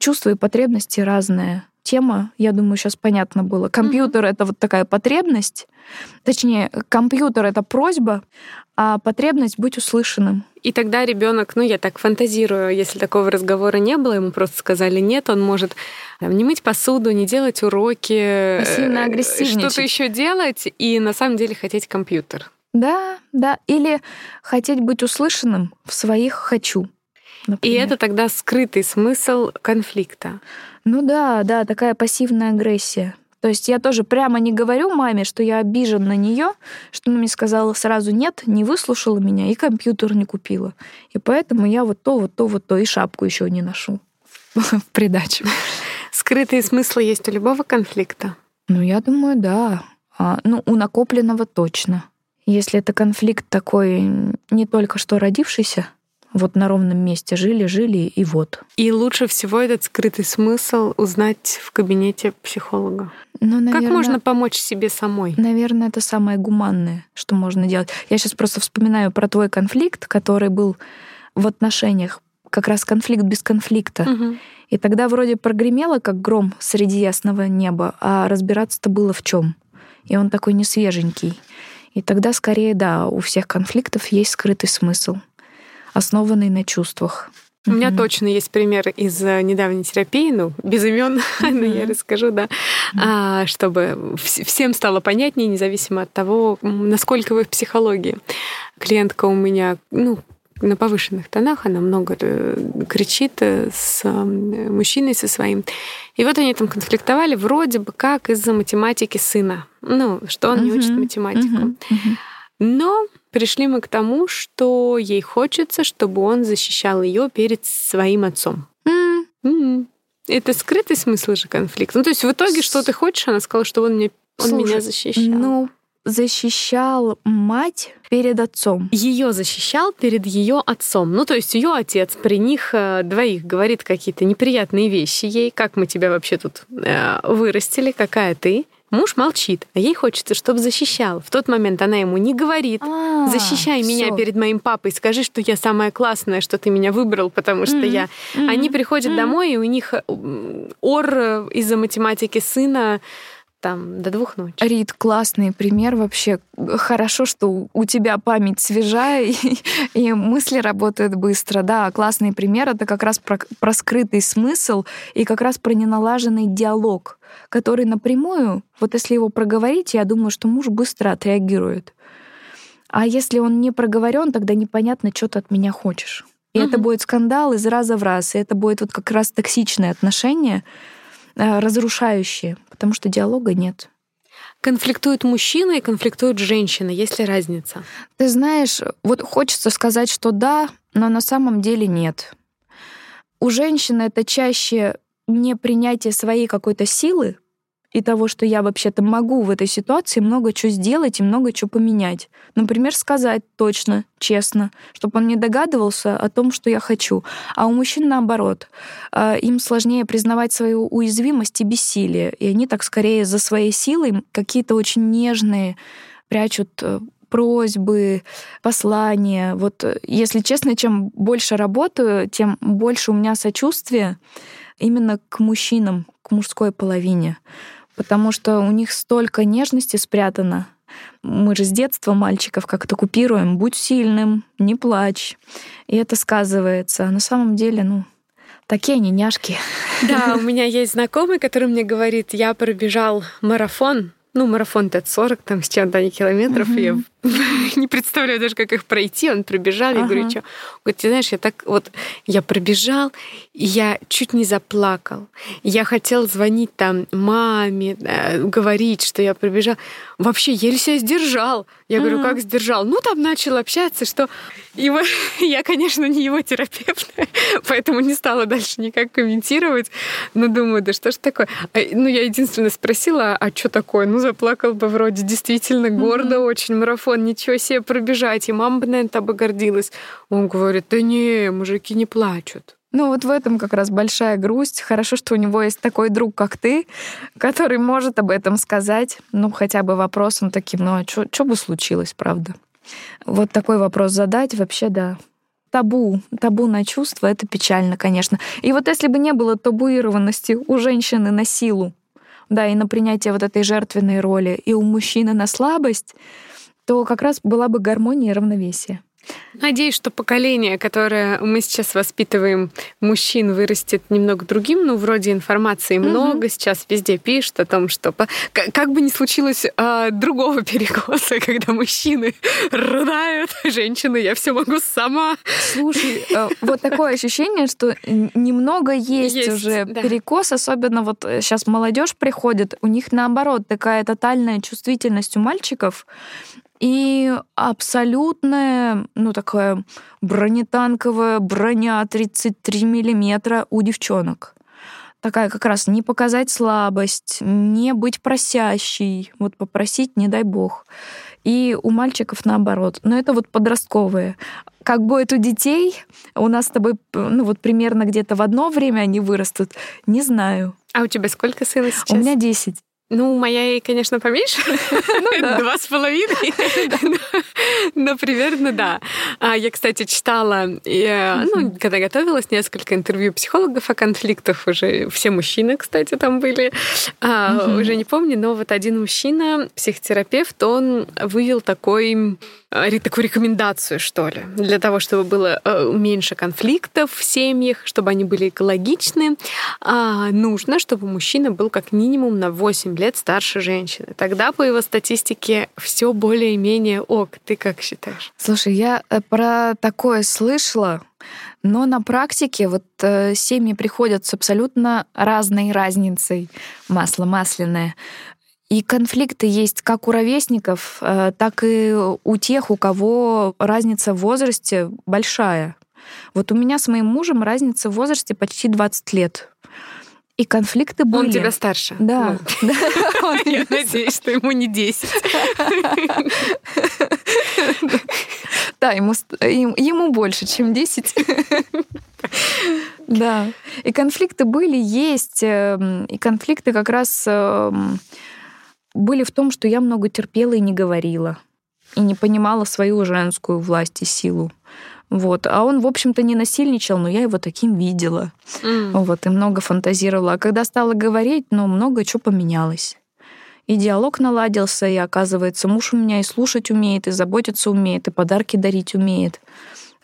чувства и потребности разные. Тема, я думаю, сейчас понятно было. Компьютер mm-hmm. это вот такая потребность, точнее, компьютер это просьба, а потребность быть услышанным. И тогда ребенок, ну я так фантазирую, если такого разговора не было, ему просто сказали нет, он может там, не мыть посуду, не делать уроки, э, что-то еще делать и на самом деле хотеть компьютер. Да, да. Или хотеть быть услышанным в своих хочу. Например. И это тогда скрытый смысл конфликта. Ну да, да, такая пассивная агрессия. То есть я тоже прямо не говорю маме, что я обижен на нее, что она мне сказала сразу нет, не выслушала меня и компьютер не купила. И поэтому я вот то, вот то, вот то, и шапку еще не ношу *laughs* в придачу. *laughs* Скрытые смыслы есть у любого конфликта? Ну, я думаю, да. А, ну, у накопленного точно. Если это конфликт такой не только что родившийся, вот на ровном месте жили, жили, и вот. И лучше всего этот скрытый смысл узнать в кабинете психолога. Ну, наверное, как можно помочь себе самой? Наверное, это самое гуманное, что можно делать. Я сейчас просто вспоминаю про твой конфликт, который был в отношениях, как раз конфликт без конфликта. Угу. И тогда вроде прогремело, как гром среди ясного неба, а разбираться-то было в чем. И он такой несвеженький. И тогда скорее, да, у всех конфликтов есть скрытый смысл основанный на чувствах. У меня точно есть пример из э, недавней терапии, ну, без имен, *laughs* но я расскажу, да, а, чтобы всем стало понятнее, независимо от того, насколько вы в психологии. Клиентка у меня, ну, на повышенных тонах, она много э, кричит э, с мужчиной со своим. И вот они там конфликтовали вроде бы как из-за математики сына. Ну, что он не учит математику. Но пришли мы к тому, что ей хочется, чтобы он защищал ее перед своим отцом. Mm. Mm. Это скрытый смысл же конфликта. Ну, то есть в итоге, что ты хочешь, она сказала, что он, мне, он Слушай, меня защищал. Ну, защищал мать перед отцом. Ее защищал перед ее отцом. Ну, то есть ее отец при них э, двоих говорит какие-то неприятные вещи ей, как мы тебя вообще тут э, вырастили, какая ты. Муж молчит, а ей хочется, чтобы защищал. В тот момент она ему не говорит, а, защищай меня перед моим папой, скажи, что я самая классная, что ты меня выбрал, потому что я. Они приходят домой, и у них э, ор э, из-за математики сына там до двух ночи. Рит, классный пример вообще. Хорошо, что у тебя память свежая *laughs* и, и мысли работают быстро. Да, классный пример — это как раз про, про скрытый смысл и как раз про неналаженный диалог, который напрямую, вот если его проговорить, я думаю, что муж быстро отреагирует. А если он не проговорен, тогда непонятно, что ты от меня хочешь. И угу. это будет скандал из раза в раз. И это будет вот как раз токсичные отношения, Э, разрушающие, потому что диалога нет. Конфликтует мужчина и конфликтует женщина. Есть ли разница? Ты знаешь, вот хочется сказать, что да, но на самом деле нет. У женщины это чаще не принятие своей какой-то силы, и того, что я вообще-то могу в этой ситуации много чего сделать и много чего поменять. Например, сказать точно, честно, чтобы он не догадывался о том, что я хочу. А у мужчин наоборот. А, им сложнее признавать свою уязвимость и бессилие. И они так скорее за своей силой какие-то очень нежные прячут э, просьбы, послания. Вот, э, если честно, чем больше работаю, тем больше у меня сочувствия именно к мужчинам, к мужской половине. Потому что у них столько нежности спрятано. Мы же с детства мальчиков как-то купируем. Будь сильным, не плачь. И это сказывается. А на самом деле, ну, Такие они няшки. Да, *laughs* у меня есть знакомый, который мне говорит, я пробежал марафон, ну, марафон-то 40 там с чем-то они километров, uh-huh. я *laughs* не представляю даже, как их пройти. Он пробежал, я говорю, что? Говорит, ты знаешь, я так вот, я пробежал, и я чуть не заплакал. Я хотел звонить там маме, говорить, что я пробежал. Вообще, еле себя сдержал. Я uh-huh. говорю, как сдержал? Ну, там начал общаться, что... И *laughs* я, конечно, не его терапевт, *laughs* поэтому не стала дальше никак комментировать. Но думаю, да что ж такое? А, ну, я единственное спросила, а что такое? Ну, заплакал бы вроде действительно гордо uh-huh. очень марафон марафон, ничего себе пробежать, и мама бы, наверное, тобой гордилась. Он говорит, да не, мужики не плачут. Ну вот в этом как раз большая грусть. Хорошо, что у него есть такой друг, как ты, который может об этом сказать, ну хотя бы вопросом таким, ну а что бы случилось, правда? Вот такой вопрос задать вообще, да, табу, табу на чувства, это печально, конечно. И вот если бы не было табуированности у женщины на силу, да, и на принятие вот этой жертвенной роли, и у мужчины на слабость, то как раз была бы гармония и равновесие. Надеюсь, что поколение, которое мы сейчас воспитываем мужчин, вырастет немного другим. Ну, вроде информации угу. много, сейчас везде пишут о том, что как бы ни случилось а, другого *laughs* перекоса, когда мужчины рыдают, женщины, я все могу сама. Слушай, э, вот такое ощущение, что немного есть, есть уже да. перекос, особенно вот сейчас э, молодежь приходит, у них наоборот такая тотальная чувствительность у мальчиков, и абсолютная, ну, такая бронетанковая броня 33 миллиметра у девчонок. Такая как раз не показать слабость, не быть просящей, вот попросить, не дай бог. И у мальчиков наоборот. Но это вот подростковые. Как будет у детей, у нас с тобой, ну вот примерно где-то в одно время они вырастут, не знаю. А у тебя сколько сына сейчас? У меня 10. Ну, моя, конечно, поменьше. *laughs* Ну Два с половиной. *laughs* Но примерно, да. А я, кстати, читала, э, ну, когда готовилась, несколько интервью психологов о конфликтах. Уже все мужчины, кстати, там были. А, уже не помню, но вот один мужчина, психотерапевт, он вывел такой такую рекомендацию, что ли, для того, чтобы было э, меньше конфликтов в семьях, чтобы они были экологичны, а, нужно, чтобы мужчина был как минимум на 8 лет старше женщины. Тогда, по его статистике, все более-менее ок. Ты как считаешь? Слушай, я э, про такое слышала, но на практике вот э, семьи приходят с абсолютно разной разницей. Масло масляное. И конфликты есть как у ровесников, э, так и у тех, у кого разница в возрасте большая. Вот у меня с моим мужем разница в возрасте почти 20 лет. И конфликты были. Он тебя старше. Да. Ну. *laughs* Я надеюсь, что ему не 10. Да, ему, ему больше, чем 10. Да. И конфликты были, есть. Эм, и конфликты как раз эм, были в том, что я много терпела и не говорила, и не понимала свою женскую власть и силу. Вот. А он, в общем-то, не насильничал, но я его таким видела. Mm. Вот, и много фантазировала. А когда стала говорить, ну, много чего поменялось. И диалог наладился, и, оказывается, муж у меня и слушать умеет, и заботиться умеет, и подарки дарить умеет.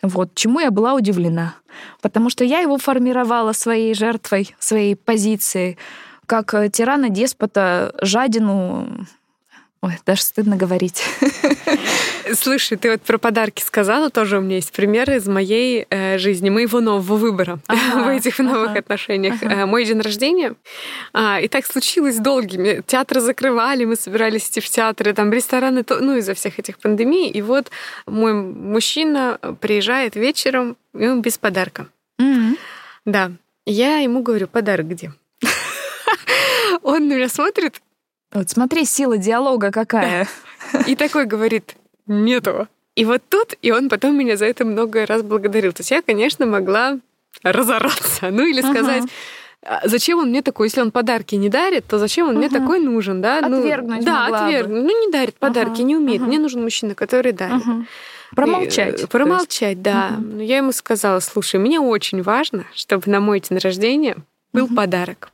Вот, чему я была удивлена. Потому что я его формировала своей жертвой, своей позицией как э, тирана, деспота, жадину. Ой, даже стыдно говорить. *laughs* Слушай, ты вот про подарки сказала, тоже у меня есть пример из моей э, жизни, моего нового выбора *laughs* ага, в этих новых ага, отношениях. Ага. Э, мой день рождения, э, и так случилось долгими. Театры закрывали, мы собирались идти в театры, там рестораны, то, ну из-за всех этих пандемий. И вот мой мужчина приезжает вечером, и он без подарка. Mm-hmm. Да. Я ему говорю, подарок где? Он на меня смотрит. Вот смотри, сила диалога какая. И такой говорит, нету. И вот тут, и он потом меня за это много раз благодарил. То есть я, конечно, могла разораться. Ну или сказать, а зачем он мне такой, если он подарки не дарит, то зачем он угу. мне такой нужен, да? Отвергнуть ну, Да, отвергнуть. Бы. Ну, не дарит подарки, угу. не умеет. Угу. Мне нужен мужчина, который дарит. Угу. Промолчать. И, промолчать, да. Угу. Но я ему сказала, слушай, мне очень важно, чтобы на мой день рождения был угу. подарок.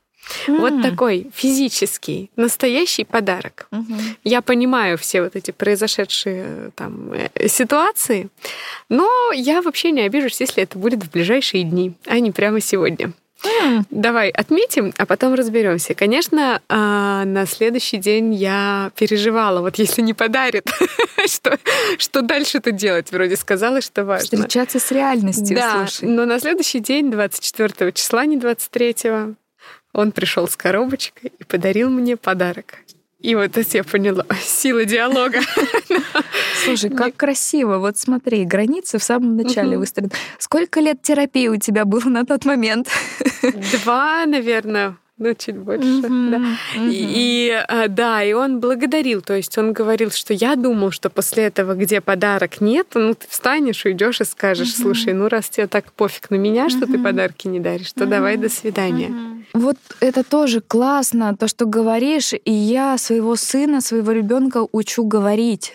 Mm. Вот такой физический, настоящий подарок. Mm-hmm. Я понимаю все вот эти произошедшие там э, ситуации, но я вообще не обижусь, если это будет в ближайшие дни, а не прямо сегодня. Mm. Давай отметим, а потом разберемся. Конечно, а, на следующий день я переживала, вот если не подарит, *laughs* что, что дальше-то делать? Вроде сказала, что важно. Встречаться с реальностью, Да, слушай. но на следующий день, 24 числа, не 23 он пришел с коробочкой и подарил мне подарок. И вот это я поняла. Сила диалога. Слушай, как красиво. Вот смотри, границы в самом начале выстроены. Сколько лет терапии у тебя было на тот момент? Два, наверное ну, чуть больше. Mm-hmm, да. Mm-hmm. И, и да, и он благодарил. То есть он говорил, что я думал, что после этого, где подарок нет, ну, ты встанешь, уйдешь и скажешь, mm-hmm. слушай, ну, раз тебе так пофиг на меня, что ты подарки не даришь, то давай до свидания. Вот это тоже классно, то, что говоришь, и я своего сына, своего ребенка учу говорить.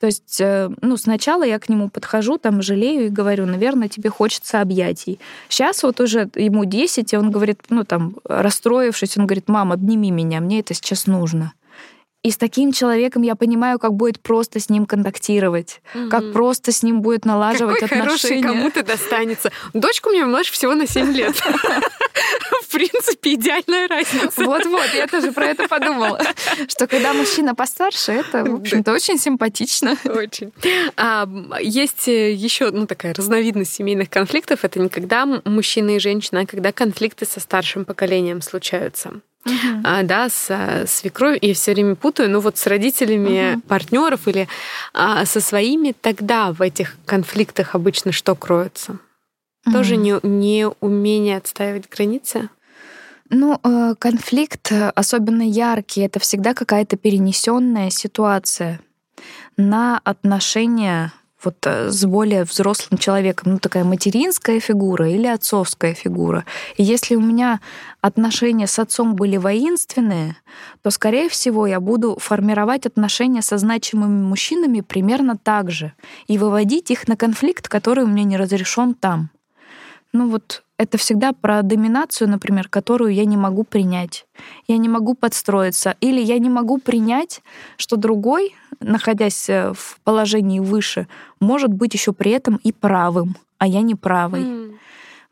То есть, э, ну, сначала я к нему подхожу, там, жалею и говорю, наверное, тебе хочется объятий. Сейчас вот уже ему 10, и он говорит, ну, там, расстроившись, он говорит, мам, обними меня, мне это сейчас нужно. И с таким человеком я понимаю, как будет просто с ним контактировать, угу. как просто с ним будет налаживать Какой отношения. Хороший кому-то достанется. Дочка у меня младше всего на 7 лет. *laughs* В принципе, идеальная разница. Вот-вот, я тоже про это подумала. Что когда мужчина постарше, это, в общем-то, очень симпатично. Очень. А, есть э, еще ну, такая разновидность семейных конфликтов. Это не когда мужчина и женщина, а когда конфликты со старшим поколением случаются uh-huh. а, да, с свекровью, я все время путаю, но вот с родителями uh-huh. партнеров или а, со своими, тогда в этих конфликтах обычно что кроется? Uh-huh. Тоже не, не умение отстаивать границы? Ну, э, конфликт, особенно яркий, это всегда какая-то перенесенная ситуация на отношения вот э, с более взрослым человеком, ну такая материнская фигура или отцовская фигура. И если у меня отношения с отцом были воинственные, то, скорее всего, я буду формировать отношения со значимыми мужчинами примерно так же и выводить их на конфликт, который у меня не разрешен там. Ну вот это всегда про доминацию, например, которую я не могу принять. Я не могу подстроиться. Или я не могу принять, что другой, находясь э, в положении выше, может быть еще при этом и правым, а я не правый. Mm.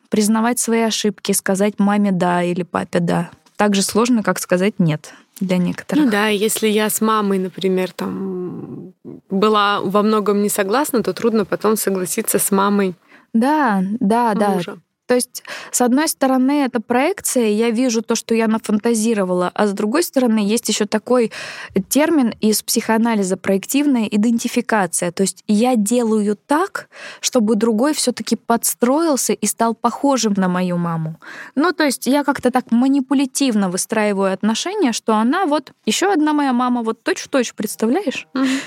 Признавать свои ошибки, сказать маме да или папе да. Так же сложно, как сказать нет для некоторых. Ну да, если я с мамой, например, там была во многом не согласна, то трудно потом согласиться с мамой. Да, да, мужа. да. То есть, с одной стороны, это проекция, я вижу то, что я нафантазировала, а с другой стороны, есть еще такой термин из психоанализа проективная идентификация. То есть я делаю так, чтобы другой все-таки подстроился и стал похожим на мою маму. Ну, то есть я как-то так манипулятивно выстраиваю отношения, что она вот еще одна моя мама, вот точь-в-точь, представляешь? Mm-hmm.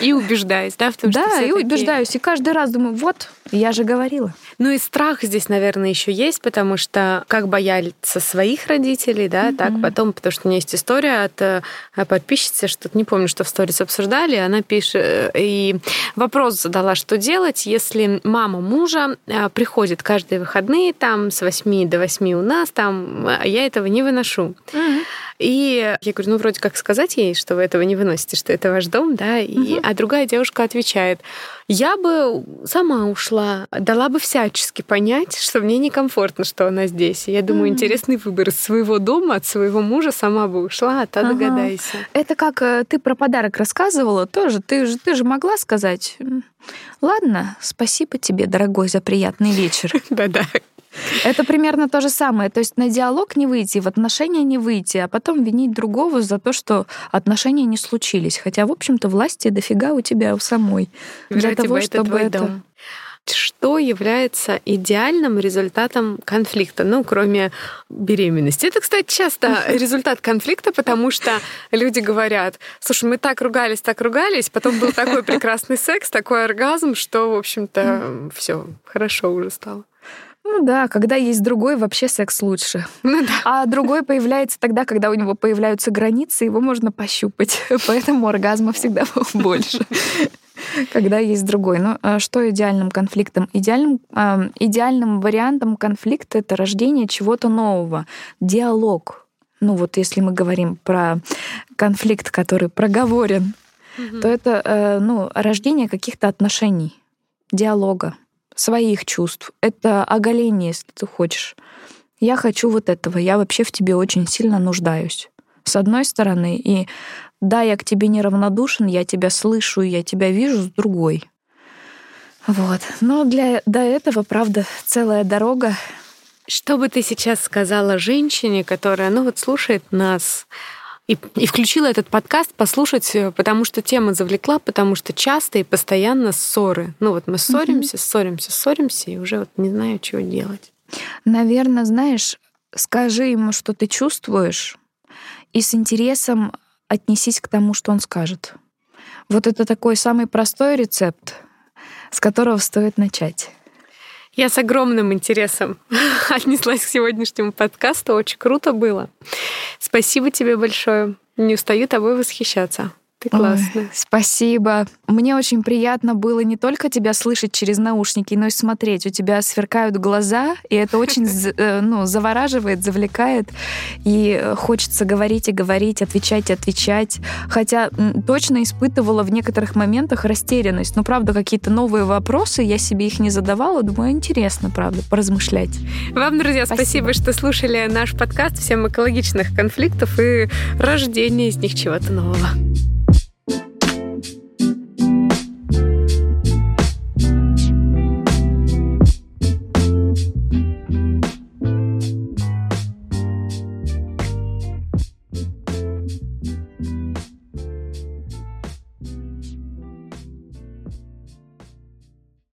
И убеждаюсь, да, в том, да, что Да, и убеждаюсь. И каждый раз думаю, вот, я же говорила. Ну и страх здесь, наверное, еще есть, потому что как боялись своих родителей, да, mm-hmm. так потом, потому что у меня есть история от э, подписчицы, что-то не помню, что в сторис обсуждали, она пишет, э, и вопрос задала, что делать, если мама мужа э, приходит каждые выходные там с 8 до 8 у нас, там, а я этого не выношу. Mm-hmm. И я говорю, ну, вроде как сказать ей, что вы этого не выносите, что это ваш дом, да, и, угу. а другая девушка отвечает, я бы сама ушла, дала бы всячески понять, что мне некомфортно, что она здесь. И я думаю, угу. интересный выбор из своего дома, от своего мужа сама бы ушла, а та ага. догадайся. Это как э, ты про подарок рассказывала тоже, ты же, ты же могла сказать, ладно, спасибо тебе, дорогой, за приятный вечер. *laughs* Да-да, это примерно то же самое. То есть на диалог не выйти, в отношения не выйти, а потом винить другого за то, что отношения не случились. Хотя, в общем-то, власти дофига у тебя у самой. Для того, чтобы это... Дом. Что является идеальным результатом конфликта, ну, кроме беременности? Это, кстати, часто *laughs* результат конфликта, потому что люди говорят, слушай, мы так ругались, так ругались, потом был такой прекрасный секс, такой оргазм, что, в общем-то, все хорошо уже стало. Ну да, когда есть другой, вообще секс лучше. *laughs* Ну, да. А другой появляется тогда, когда у него появляются границы, его можно пощупать. *laughs* Поэтому оргазма всегда *laughs* больше когда есть другой. Но а что идеальным конфликтом? Идеальным, э, идеальным вариантом конфликта это рождение чего-то нового, диалог. Ну вот если мы говорим про конфликт, который проговорен, угу. то это э, ну, рождение каких-то отношений, диалога, своих чувств. Это оголение, если ты хочешь. Я хочу вот этого, я вообще в тебе очень сильно нуждаюсь. С одной стороны, и да, я к тебе неравнодушен, я тебя слышу, я тебя вижу с другой. Вот. Но для до этого, правда, целая дорога. Что бы ты сейчас сказала женщине, которая, ну вот, слушает нас и, и включила этот подкаст послушать, э, потому что тема завлекла, потому что часто и постоянно ссоры. Ну вот мы ссоримся, mm-hmm. ссоримся, ссоримся, и уже вот не знаю, чего делать. Наверное, знаешь, скажи ему, что ты чувствуешь, и с интересом отнесись к тому, что он скажет. Вот это такой самый простой рецепт, с которого стоит начать. Я с огромным интересом *laughs* отнеслась к сегодняшнему подкасту. Очень круто было. Спасибо тебе большое. Не устаю тобой восхищаться. Ты классная. Ой, спасибо. Мне очень приятно было не только тебя слышать через наушники, но и смотреть. У тебя сверкают глаза, и это очень *laughs* э, ну, завораживает, завлекает. И хочется говорить и говорить, отвечать и отвечать. Хотя точно испытывала в некоторых моментах растерянность. Но, правда, какие-то новые вопросы, я себе их не задавала. Думаю, интересно, правда, поразмышлять. Вам, друзья, спасибо, спасибо что слушали наш подкаст «Всем экологичных конфликтов» и рождения из них чего-то нового.